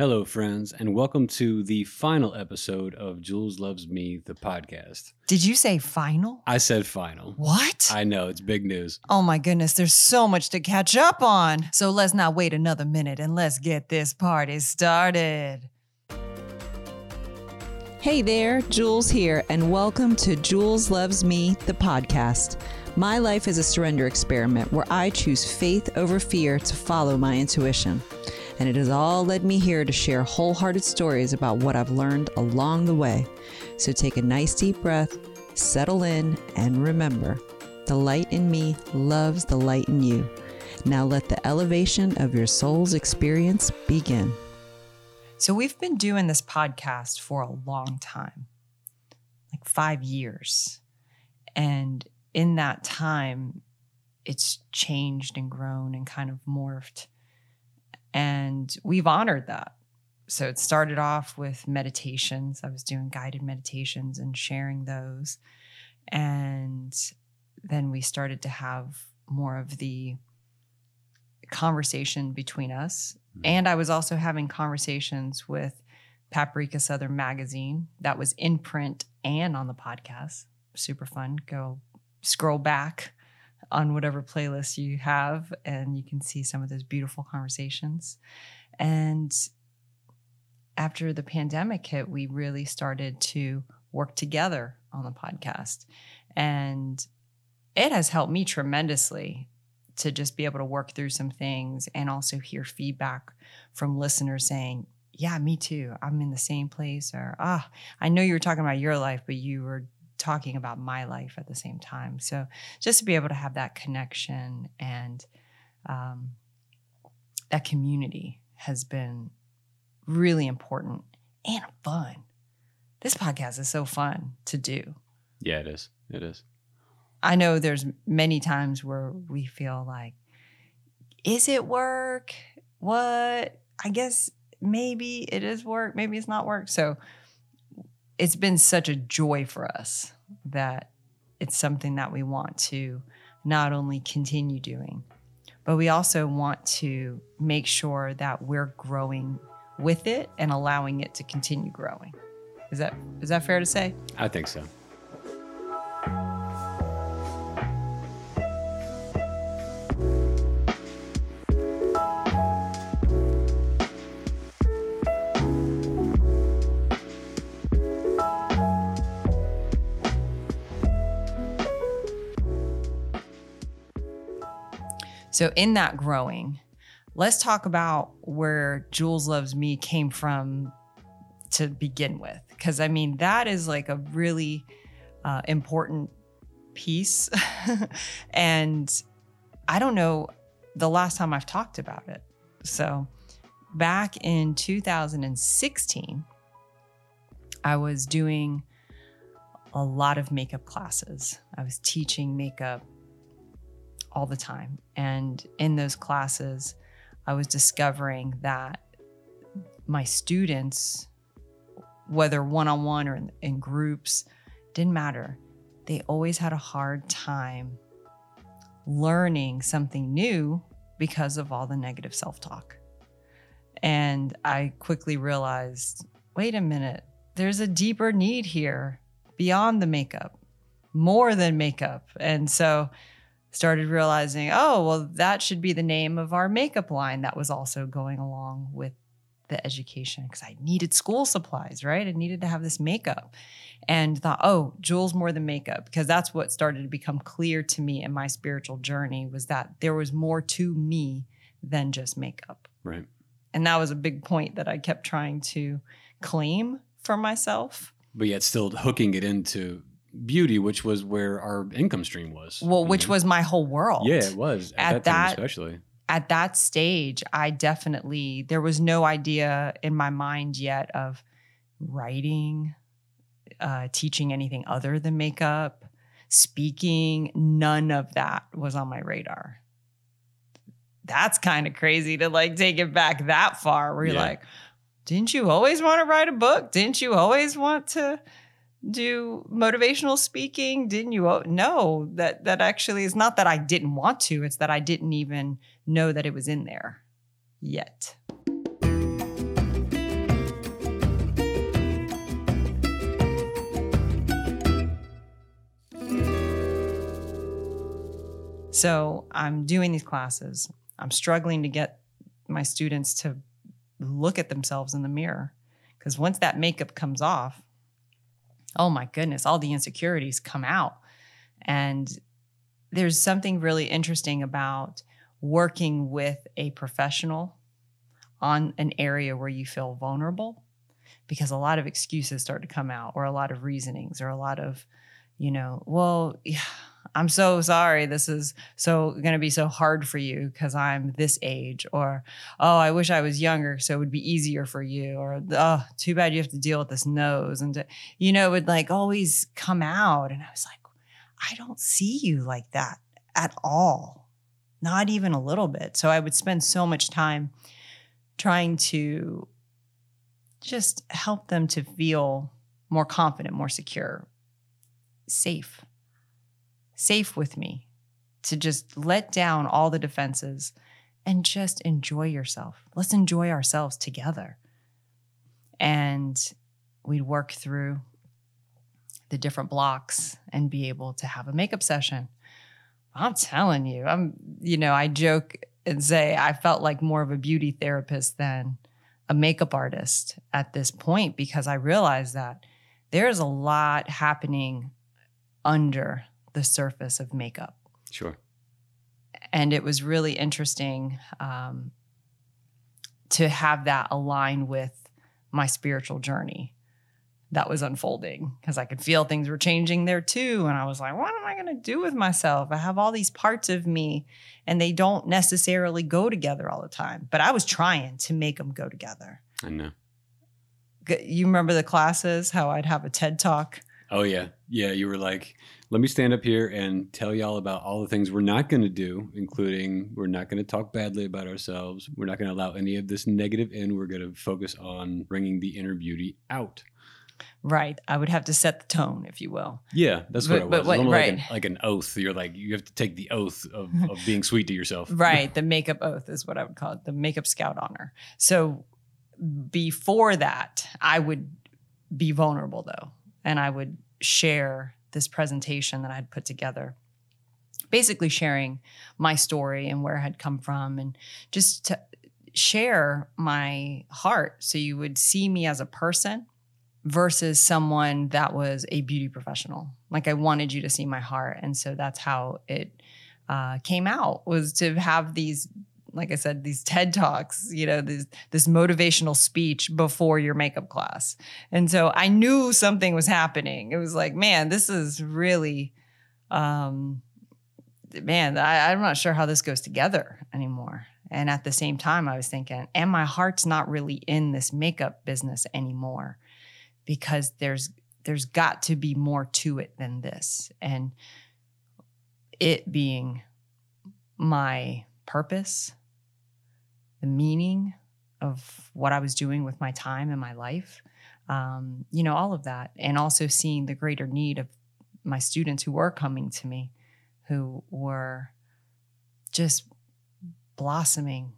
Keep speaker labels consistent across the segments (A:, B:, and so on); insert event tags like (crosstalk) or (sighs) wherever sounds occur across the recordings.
A: Hello, friends, and welcome to the final episode of Jules Loves Me, the podcast.
B: Did you say final?
A: I said final.
B: What?
A: I know, it's big news.
B: oh my goodness, there's so much to catch up on. So let's not wait another minute and let's get this party started.
C: Hey there, Jules here, and welcome to Jules Loves Me, the podcast. My life is a surrender experiment where I choose faith over fear to follow my intuition. And it has all led me here to share wholehearted stories about what I've learned along the way. So take a nice deep breath, settle in, and remember the light in me loves the light in you. Now let the elevation of your soul's experience begin.
B: So we've been doing this podcast for a long time, like five years. And in that time, it's changed and grown and kind of morphed. And we've honored that. So it started off with meditations. I was doing guided meditations and sharing those. And then we started to have more of the conversation between us. Mm-hmm. And I was also having conversations with Paprika Southern Magazine that was in print and on the podcast. Super fun. Go scroll back on whatever playlist you have, and you can see some of those beautiful conversations. And after the pandemic hit, we really started to work together on the podcast. And it has helped me tremendously to just be able to work through some things and also hear feedback from listeners saying, yeah, me too. I'm in the same place. Or, ah, I know you were talking about your life, but you were talking about my life at the same time. So just to be able to have that connection and um, that community has been really important and fun. This podcast is so fun to do.
A: Yeah, it is. It is.
B: I know there's many times where we feel like, is it work? What? I guess maybe it is work, maybe it's not work. So it's been such a joy for us that it's something that we want to not only continue doing, but we also want to make sure that we're growing with it and allowing it to continue growing. Is that is that fair to say?
A: I think so.
B: So, in that growing, let's talk about where Jules Loves Me came from to begin with. Because I mean, that is like a really uh, important piece. (laughs) and I don't know the last time I've talked about it. So, back in 2016, I was doing a lot of makeup classes. I was teaching makeup all the time. And in those classes, I was discovering that my students, whether one on one or in, in, groups, didn't matter. They always had a hard time learning something new because of all the negative self talk. And I quickly realized wait a minute, there's a deeper need here beyond the makeup, more than makeup. And so started realizing, oh, well, that should be the name of our makeup line that was also going along with the education because I needed school supplies, right? I needed to have this makeup and thought, oh, Jules more than makeup because that's what started to become clear to me in my spiritual journey was that there was more to me than just makeup.
A: Right.
B: And that was a big point that I kept trying to claim for myself.
A: But yet still hooking it into beauty, which was where our income stream was.
B: Well, which know? was my whole world.
A: Yeah, it was at, at that, that especially.
B: At that stage, I definitely there was no idea in my mind yet of writing, uh, teaching anything other than makeup, speaking. None of that was on my radar. That's kind of crazy to like take it back that far. Where you're yeah. like, didn't you always want to write a book? Didn't you always want to? do motivational speaking? Didn't you? know that that actually is not that I didn't want to. It's that I didn't even know that it was in there yet. So I'm doing these classes. I'm struggling to get my students to look at themselves in the mirror because once that makeup comes off, oh my goodness, all the insecurities come out. And there's something really interesting about working with a professional on an area where you feel vulnerable because a lot of excuses start to come out or a lot of reasonings or a lot of you know well yeah, i'm so sorry this is so going to be so hard for you because i'm this age or oh i wish i was younger so it would be easier for you or oh too bad you have to deal with this nose and you know it would like always come out and i was like i don't see you like that at all not even a little bit. So i would spend so much time trying to just help them to feel more confident, more secure, safe, safe with me, to just let down all the defenses and just enjoy yourself. Let's enjoy ourselves together. And we'd work through the different blocks and be able to have a makeup session. I'm telling you, I'm, you know, I joke and say I felt like more of a beauty therapist than a makeup artist at this point because I realized that there's a lot happening under the surface of makeup.
A: Sure.
B: And it was really interesting um, to have that align with my spiritual journey that was unfolding because I could feel things were changing there too. And I was like, what am I going to do with myself? I have all these parts of me and they don't necessarily go together all the time. But I was trying to make them go together.
A: I know.
B: You remember the classes, how I'd have a TED talk?
A: Oh, yeah. Yeah. You were like, let me stand up here and tell y'all about all the things we're not going to do, including we're not going to talk badly about ourselves. We're not going to allow any of this negative in. We're going to focus on bringing the inner beauty out.
B: Right. I would have to set the tone, if you will.
A: Yeah, that's what
B: But-
A: it was.
B: but what- right.
A: like, an, like an oath. You're like, you have to take the oath of, (laughs) of being sweet to yourself.
B: Right. (laughs) The makeup oath is what I would call it, the makeup scout honor. So before that, I would be vulnerable though, and I would share this presentation that I had put together. Basically, sharing my story and where I had come from, and just to share my heart so you would see me as a person versus someone that was a beauty professional. Like I wanted you to see my heart. And so that's how it uh, came out was to have these, like I said, these TED Talks, you know, this, this motivational speech before your makeup class. And so I knew something was happening. It was like, man, this is really, um, man, I, I'm not sure how this goes together anymore. And at the same time, I was thinking, and my heart's not really in this makeup business anymore because there's there's got to be more to it than this. And it being my purpose, the meaning of what I was doing with my time and my life, um, you know, all of that. And also seeing the greater need of my students who were coming to me, who were just blossoming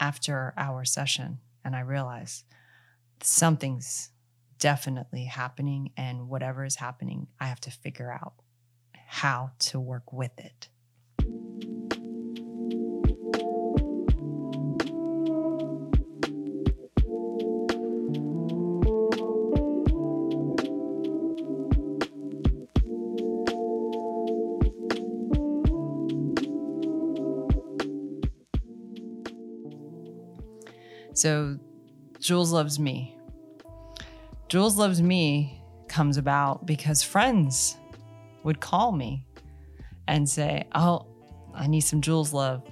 B: after our session. And I realized something's definitely happening. And whatever is happening, I have to figure out how to work with it. So, Jules Loves Me. Jules Loves Me comes about because friends would call me and say, Oh, I need some Jules Love.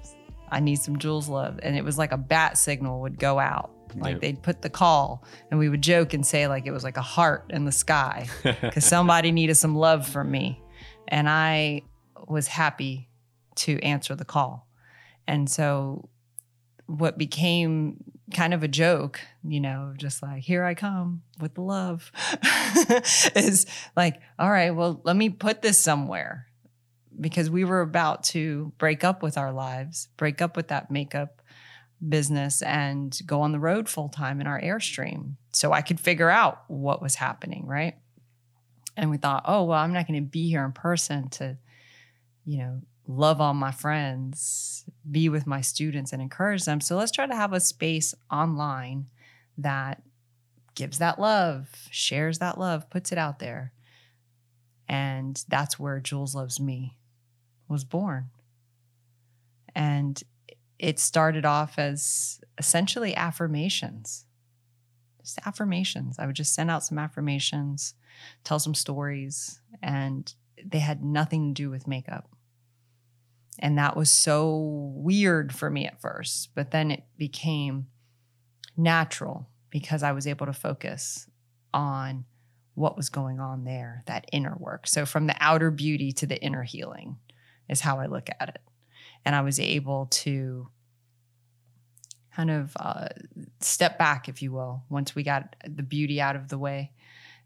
B: I need some Jules Love. And it was like a bat signal would go out. Like
A: Yep.
B: they'd put the call and we would joke and say, like it was like a heart in the sky (laughs) because somebody needed some love from me. And I was happy to answer the call. And so, what became kind of a joke, you know, just like, here I come with love, (laughs) is like, all right, well, let me put this somewhere because we were about to break up with our lives, break up with that makeup business and go on the road full time in our Airstream. So I could figure out what was happening, right? And we thought, oh, well, I'm not going to be here in person to, you know, love on my friends, be with my students, and encourage them. So let's try to have a space online that gives that love, shares that love, puts it out there. And that's where Jules Loves Me was born. And it started off as essentially affirmations. Just affirmations. I would just send out some affirmations, tell some stories, and they had nothing to do with makeup. And that was so weird for me at first, but then it became natural because I was able to focus on what was going on there, that inner work. So, from the outer beauty to the inner healing is how I look at it. And I was able to kind of uh, step back, if you will, once we got the beauty out of the way.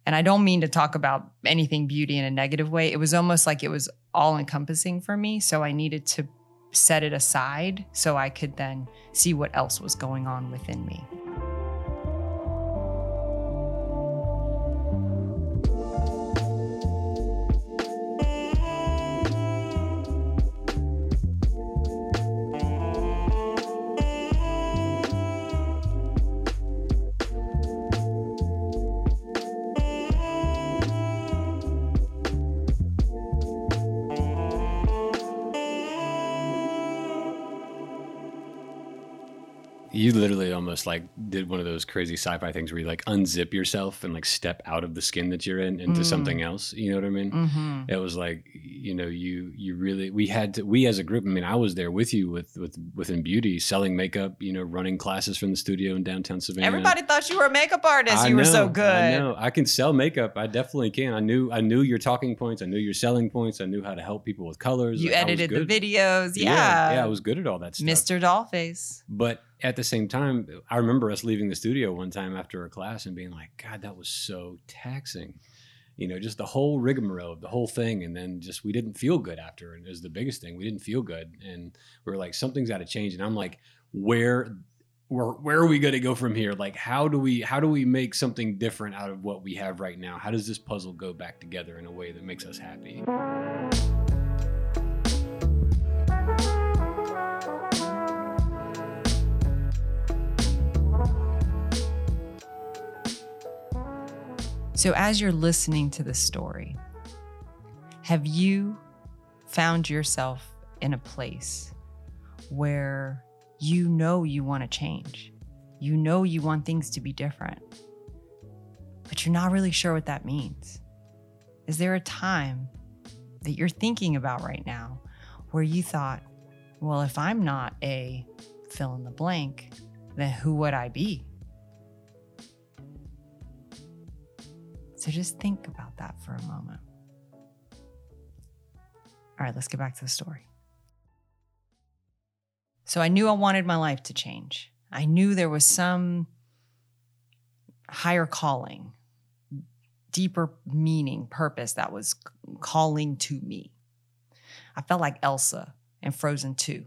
B: And I don't mean to talk about anything beauty in a negative way. It was almost like it was all encompassing for me. So I needed to set it aside so I could then see what else was going on within me.
A: You literally almost like did one of those crazy sci-fi things where you like unzip yourself and like step out of the skin that you're in into
B: Mm.
A: something else. You know what I mean?
B: Mm-hmm.
A: It was like you know you you really we had to we as a group. I mean, I was there with you with with within beauty, selling makeup. You know, running classes from the studio in downtown Savannah.
B: Everybody thought you were a makeup artist.
A: I
B: you were so good.
A: I know. I can sell makeup. I definitely can. I knew I knew your talking points. I knew your selling points. I knew how to help people with colors.
B: You
A: Like,
B: edited the videos. Yeah.
A: yeah, yeah. I was good at all that stuff.
B: Mr. Dollface.
A: But at the same time, I remember us leaving the studio one time after a class and being like, God, that was so taxing. You know, just the whole rigmarole the whole thing. And then just we didn't feel good after. And it was the biggest thing. We didn't feel good. And we were like, something's got to change. And I'm like, where where where are we going to go from here? Like how do we how do we make something different out of what we have right now? How does this puzzle go back together in a way that makes us happy?
B: So, as you're listening to this story, have you found yourself in a place where you know you want to change? You know you want things to be different, but you're not really sure what that means. Is there a time that you're thinking about right now where you thought, well, if I'm not a fill in the blank, then who would I be? So just think about that for a moment. All right, let's get back to the story. So I knew I wanted my life to change. I knew there was some higher calling, deeper meaning, purpose that was calling to me. I felt like Elsa in Frozen 2.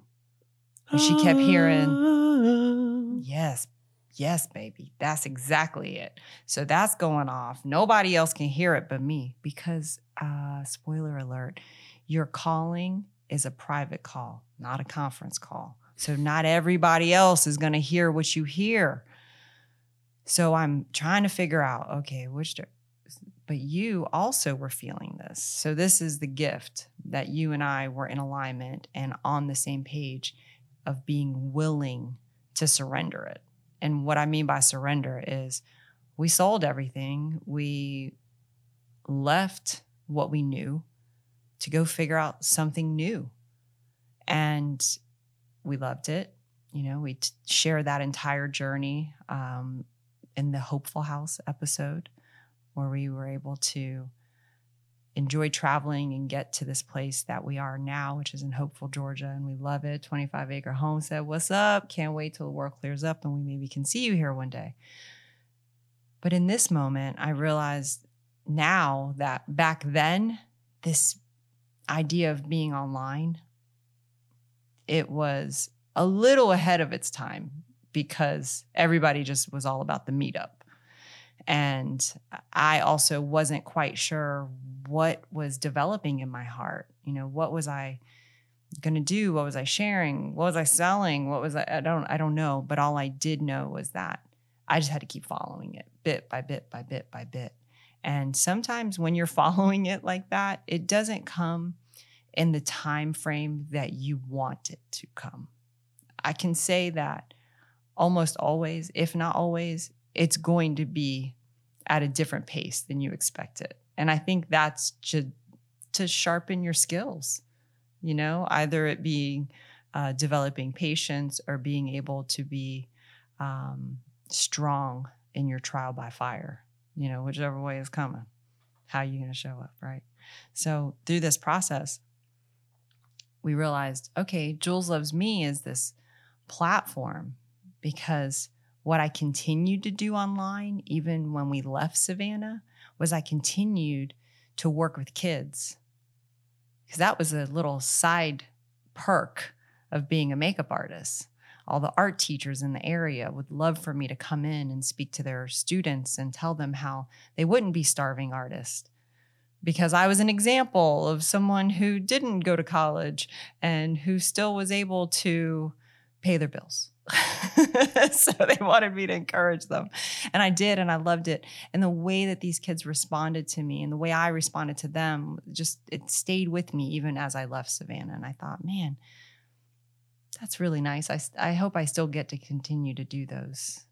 B: And she kept hearing, ah. Yes, yes, baby. That's exactly it. So that's going off. Nobody else can hear it but me because, uh, spoiler alert, your calling is a private call, not a conference call. So not everybody else is going to hear what you hear. So I'm trying to figure out, okay, which, but you also were feeling this. So this is the gift that you and I were in alignment and on the same page of being willing to surrender it. And what I mean by surrender is we sold everything. We left what we knew to go figure out something new. And we loved it. You know, we t- share that entire journey um, in the Hopeful House episode where we were able to enjoy traveling and get to this place that we are now, which is in Hopeful, Georgia. And we love it. 25 acre homestead. What's up? Can't wait till the world clears up and we maybe can see you here one day. But in this moment, I realized now that back then, this idea of being online, it was a little ahead of its time because everybody just was all about the meetup. And I also wasn't quite sure what was developing in my heart. You know, what was I going to do? What was I sharing? What was I selling? What was I I don't I don't know, but all I did know was that I just had to keep following it bit by bit by bit by bit. And sometimes when you're (laughs) following it like that, it doesn't come in the time frame that you want it to come. I can say that almost always, if not always, it's going to be at a different pace than you expect it. And I think that's to, to sharpen your skills, you know, either it being uh, developing patience or being able to be um, strong in your trial by fire, you know, whichever way is coming. How are you going to show up, right? So through this process, we realized, okay, Jules Loves Me is this platform because what I continued to do online, even when we left Savannah, was I continued to work with kids. Because that was a little side perk of being a makeup artist. All the art teachers in the area would love for me to come in and speak to their students and tell them how they wouldn't be starving artists because I was an example of someone who didn't go to college and who still was able to pay their bills. (laughs) so they wanted me to encourage them. And I did, and I loved it. And the way that these kids responded to me and the way I responded to them, just it stayed with me even as I left Savannah. And I thought, man, that's really nice. I, I hope I still get to continue to do those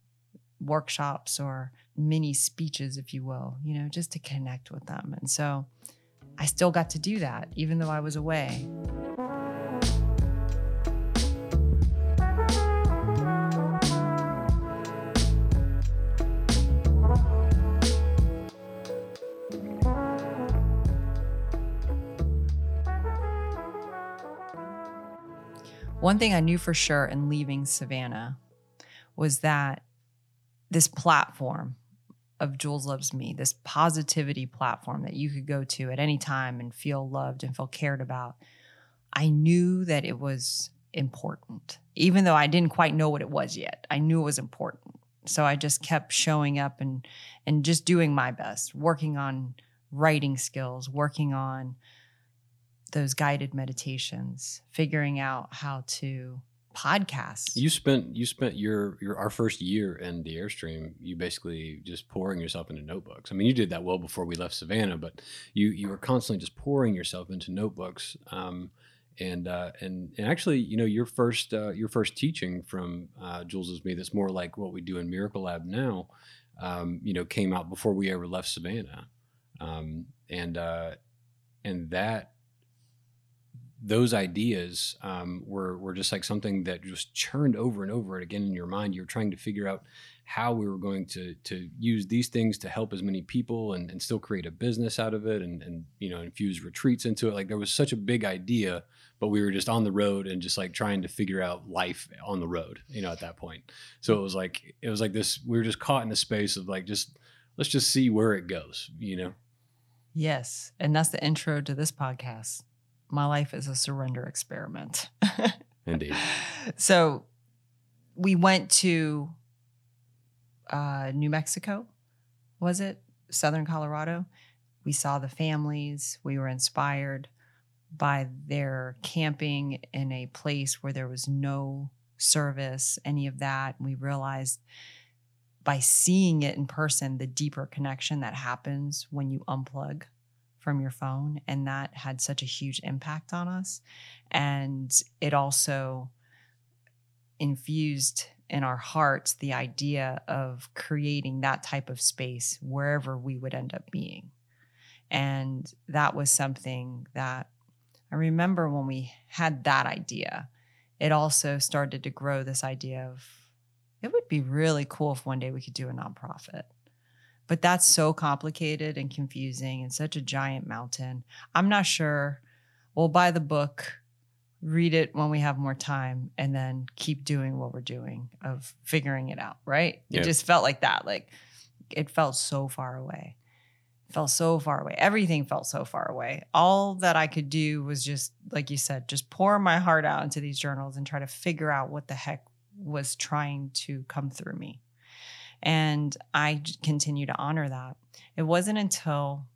B: workshops or mini speeches, if you will, you know, just to connect with them. And so I still got to do that, even though I was away. One thing I knew for sure in leaving Savannah was that this platform of Jules Loves Me, this positivity platform that you could go to at any time and feel loved and feel cared about, I knew that it was important. Even though I didn't quite know what it was yet, I knew it was important. So I just kept showing up and and just doing my best, working on writing skills, working on those guided meditations, figuring out how to podcast.
A: You spent you spent your your our first year in the airstream. You basically just pouring yourself into notebooks. I mean, you did that well before we left Savannah, but you you were constantly just pouring yourself into notebooks. Um, and uh, and and actually, you know, your first uh, your first teaching from uh, Jules is me. That's more like what we do in Miracle Lab now. Um, you know, came out before we ever left Savannah, um, and uh, and that those ideas um, were were just like something that just churned over and over again in your mind. You're trying to figure out how we were going to to use these things to help as many people and, and still create a business out of it and and you know infuse retreats into it. Like there was such a big idea, but we were just on the road and just like trying to figure out life on the road. You know, at that point. So it was like it was like this. We were just caught in the space of like just let's just see where it goes. You know.
B: Yes, and that's the intro to this podcast my life is a surrender experiment. (laughs)
A: Indeed.
B: So we went to uh, New Mexico, was it? Southern Colorado. We saw the families. We were inspired by their camping in a place where there was no service, any of that. We realized by seeing it in person, the deeper connection that happens when you unplug from your phone. And that had such a huge impact on us. And it also infused in our hearts the idea of creating that type of space wherever we would end up being. And that was something that I remember when we had that idea, it also started to grow this idea of it would be really cool if one day we could do a nonprofit. But that's so complicated and confusing and such a giant mountain. I'm not sure. We'll buy the book, read it when we have more time, and then keep doing what we're doing of figuring it out, right? It just felt like that. Like it felt so far away. It felt so far away. Everything felt so far away. All that I could do was just, like you said, just pour my heart out into these journals and try to figure out what the heck was trying to come through me. And I continue to honor that. It wasn't until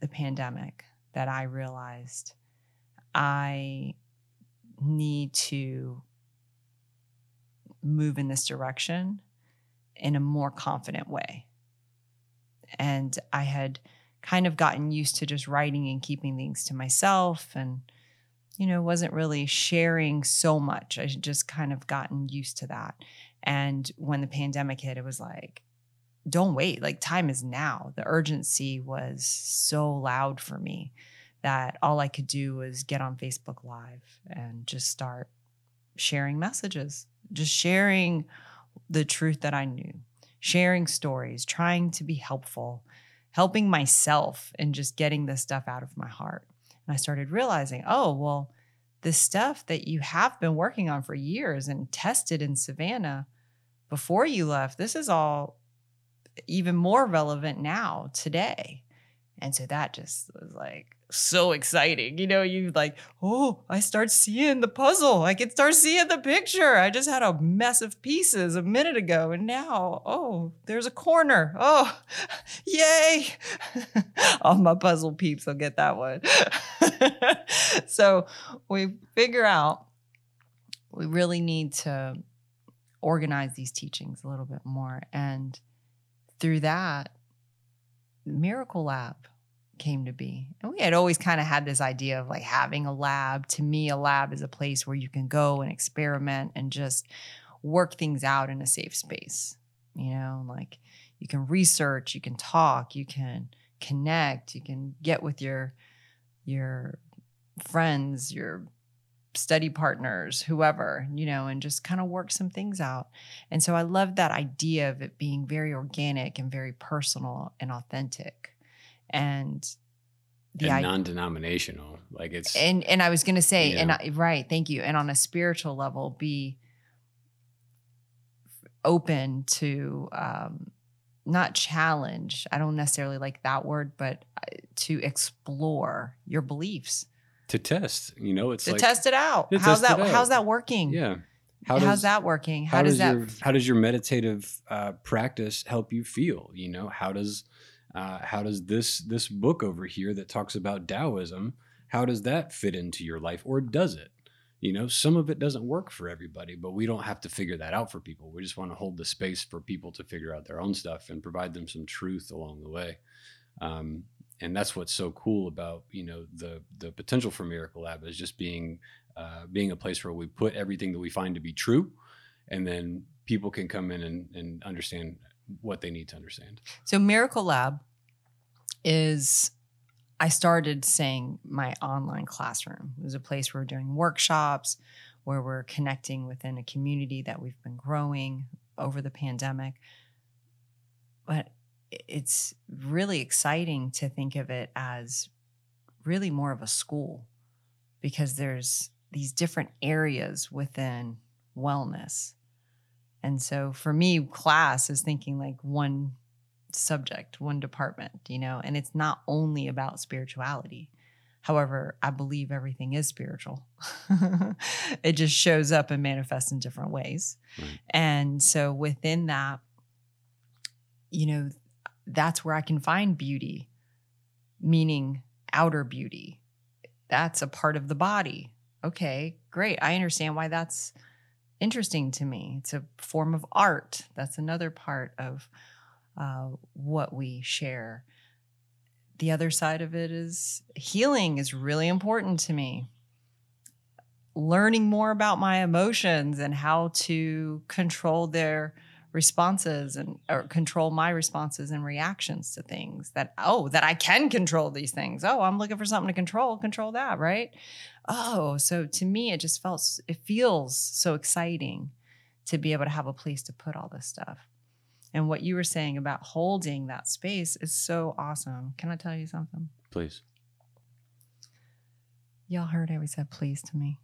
B: the pandemic that I realized I need to move in this direction in a more confident way. And I had kind of gotten used to just writing and keeping things to myself and you know wasn't really sharing so much i just kind of gotten used to that and when the pandemic hit it was like don't wait like time is now the urgency was so loud for me that all i could do was get on facebook live and just start sharing messages just sharing the truth that i knew sharing stories trying to be helpful helping myself and just getting this stuff out of my heart. And I started realizing, oh, well, the stuff that you have been working on for years and tested in Savannah before you left, this is all even more relevant now, today. And so that just was like, so exciting. You know, you like, oh, I start seeing the puzzle. I can start seeing the picture. I just had a mess of pieces a minute ago. And now, oh, there's a corner. Oh, (laughs) yay. (laughs) All my puzzle peeps will get that one. (laughs) so we figure out we really need to organize these teachings a little bit more. And through that, Miracle Lab came to be. And we had always kind of had this idea of like having a lab. To me, a lab is a place where you can go and experiment and just work things out in a safe space. You know, like you can research, you can talk, you can connect, you can get with your your friends, your study partners, whoever, you know, and just kind of work some things out. And so I love that idea of it being very organic and very personal and authentic. And
A: the and non-denominational like it's
B: and and i was going to say and I, right thank you. And on a spiritual level be open to um not challenge i don't necessarily like that word but uh, to explore your beliefs
A: to test you know it's
B: to
A: like,
B: test it out how's that how's that working
A: yeah
B: how does, how's that working how, how does, does, that
A: your, how does your meditative uh, practice help you feel you know how does uh, how does this this book over here that talks about Taoism, how does that fit into your life, or does it? You know, some of it doesn't work for everybody, but we don't have to figure that out for people. We just want to hold the space for people to figure out their own stuff and provide them some truth along the way. Um, and that's what's so cool about you know the the potential for Miracle Lab is just being uh, being a place where we put everything that we find to be true, and then people can come in and, and understand what they need to understand.
B: So Miracle Lab is I started saying my online classroom. It was a place where we're doing workshops, where we're connecting within a community that we've been growing over the pandemic. But it's really exciting to think of it as really more of a school because there's these different areas within wellness and so for me, class is thinking like one subject, one department, you know, and it's not only about spirituality. However, I believe everything is spiritual. (laughs) it just shows up and manifests in different ways. Right. And so within that, you know, that's where I can find beauty, meaning outer beauty. That's a part of the body. Okay, great. I understand why that's interesting to me. It's a form of art. That's another part of uh, what we share. The other side of it is healing is really important to me. Learning more about my emotions and how to control their responses and or control my responses and reactions to things that oh that I can control these things. Oh, I'm looking for something to control, control that, right? Oh, so to me it just felt it feels so exciting to be able to have a place to put all this stuff. And what you were saying about holding that space is so awesome. Can I tell you something?
A: Please.
B: Y'all heard how he said please to me.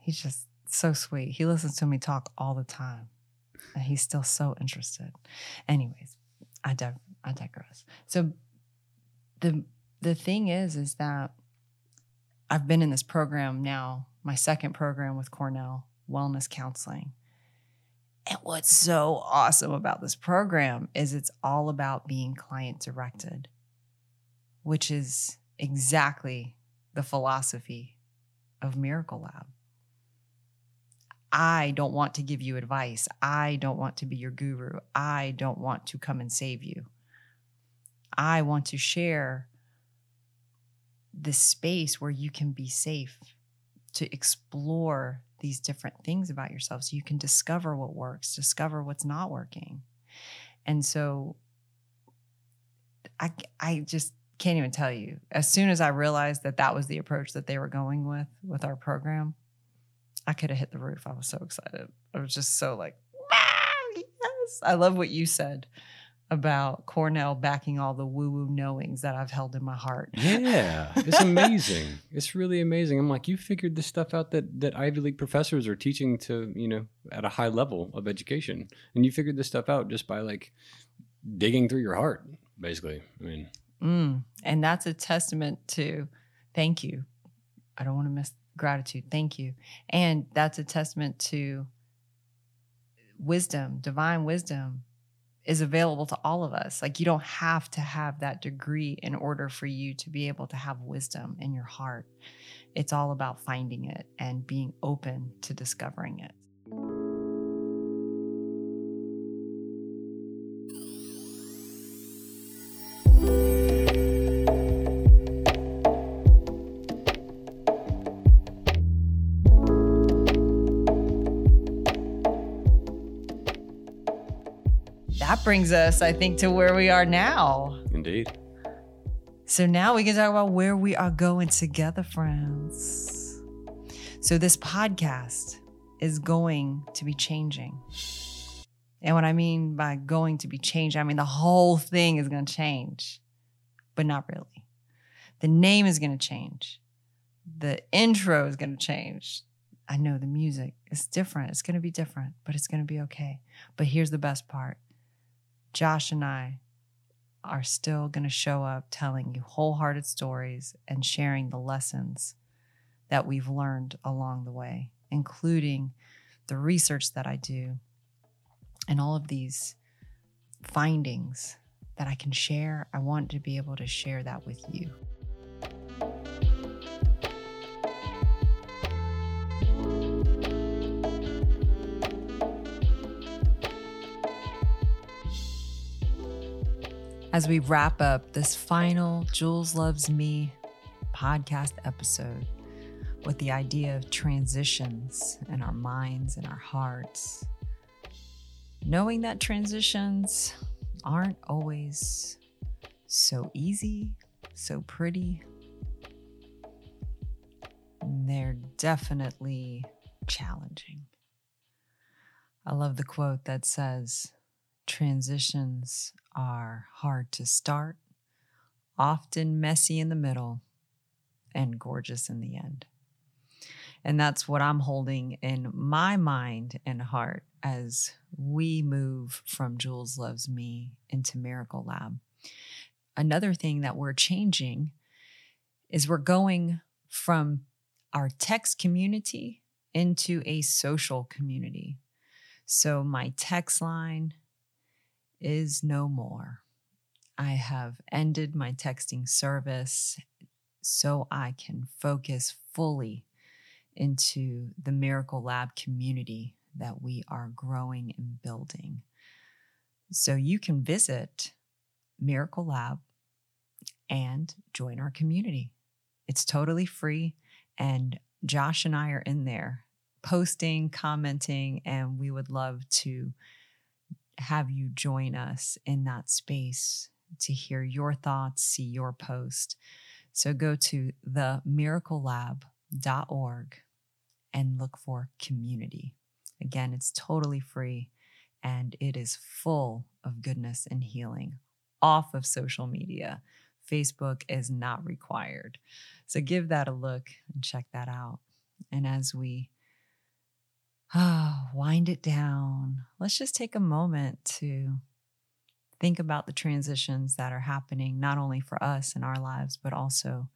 B: He's just so sweet. He listens to me talk all the time he's still so interested. Anyways, I dig- I digress. So the the thing is, is that I've been in this program now, my second program with Cornell Wellness Counseling. And what's so awesome about this program is it's all about being client directed, which is exactly the philosophy of Miracle Lab. I don't want to give you advice. I don't want to be your guru. I don't want to come and save you. I want to share this space where you can be safe to explore these different things about yourself so you can discover what works, discover what's not working. And so I I just can't even tell you. As soon as I realized that that was the approach that they were going with with our program, I could have hit the roof. I was so excited. I was just so like, ah, yes. I love what you said about Cornell backing all the woo woo knowings that I've held in my heart.
A: Yeah, it's amazing. it's really amazing. I'm like, you figured this stuff out that that Ivy League professors are teaching to you know at a high level of education, and you figured this stuff out just by like digging through your heart, basically. I mean,
B: mm, and that's a testament to thank you. I don't want to miss gratitude. Thank you, and that's a testament to wisdom, divine wisdom is available to all of us. Like you don't have to have that degree in order for you to be able to have wisdom in your heart. It's all about finding it and being open to discovering it. Brings us, I think, to where we are now.
A: Indeed.
B: So now we can talk about where we are going together, friends. So this podcast is going to be changing. And what I mean by going to be changed, I mean the whole thing is going to change, but not really. The name is going to change. The intro is going to change. I know the music is different. It's going to be different, but it's going to be okay. But here's the best part Josh and I are still going to show up telling you wholehearted stories and sharing the lessons that we've learned along the way, including the research that I do and all of these findings that I can share. I want to be able to share that with you. As we wrap up this final Jules Loves Me podcast episode with the idea of transitions in our minds and our hearts. Knowing that transitions aren't always so easy, so pretty, they're definitely challenging. I love the quote that says, Transitions are hard to start, often messy in the middle, and gorgeous in the end. And that's what I'm holding in my mind and heart as we move from Jules Loves Me into Miracle Lab. Another thing that we're changing is we're going from our text community into a social community. So, my text line, is no more. I have ended my texting service so I can focus fully into the Miracle Lab community that we are growing and building. So you can visit Miracle Lab and join our community. It's totally free, and Josh and I are in there posting, commenting, and we would love to have you join us in that space to hear your thoughts, see your post. So go to themiraclelab.org and look for community. Again, it's totally free and it is full of goodness and healing off of social media. Facebook is not required. So give that a look and check that out. And as we oh, (sighs) wind it down. Let's just take a moment to think about the transitions that are happening, not only for us in our lives, but also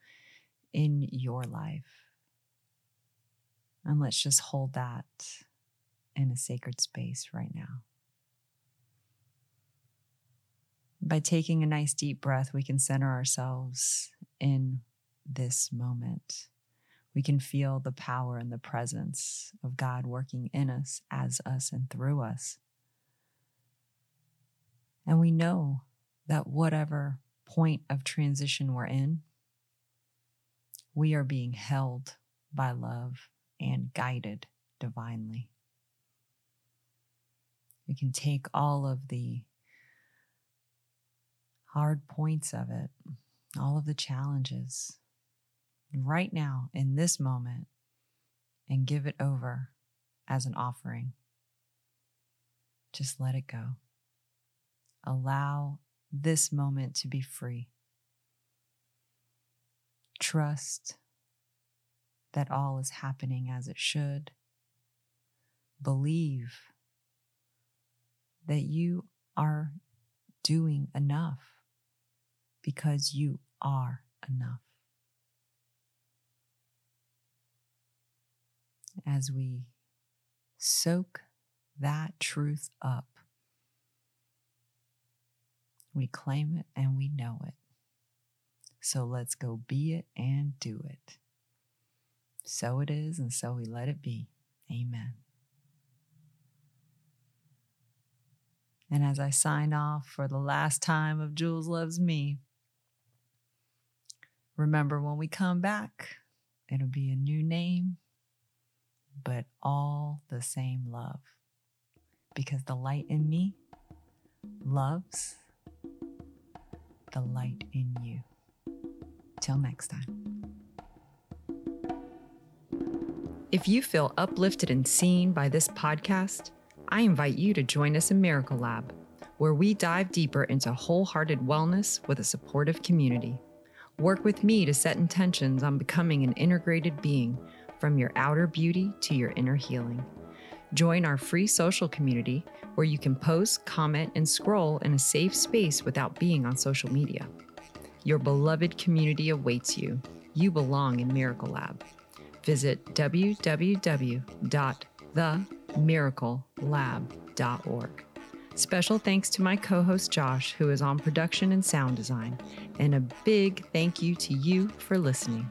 B: in your life. And let's just hold that in a sacred space right now. By taking a nice deep breath, we can center ourselves in this moment. We can feel the power and the presence of God working in us, as us, and through us. And we know that whatever point of transition we're in, we are being held by love and guided divinely. We can take all of the hard points of it, all of the challenges, right now in this moment, and give it over as an offering. Just let it go. Allow this moment to be free. Trust that all is happening as it should. Believe that you are doing enough because you are enough. As we soak that truth up, we claim it and we know it. So let's go be it and do it. So it is, and so we let it be. Amen. And as I sign off for the last time of Jules Loves Me, remember when we come back, it'll be a new name, but all the same love. Because the light in me loves the light in you. Till next time. If you feel uplifted and seen by this podcast, I invite you to join us in Miracle Lab, where we dive deeper into wholehearted wellness with a supportive community. Work with me to set intentions on becoming an integrated being from your outer beauty to your inner healing. Join our free social community where you can post, comment, and scroll in a safe space without being on social media. Your beloved community awaits you. You belong in Miracle Lab visit www.themiraclelab.org. Special thanks to my co host Josh, who is on production and sound design, and a big thank you to you for listening.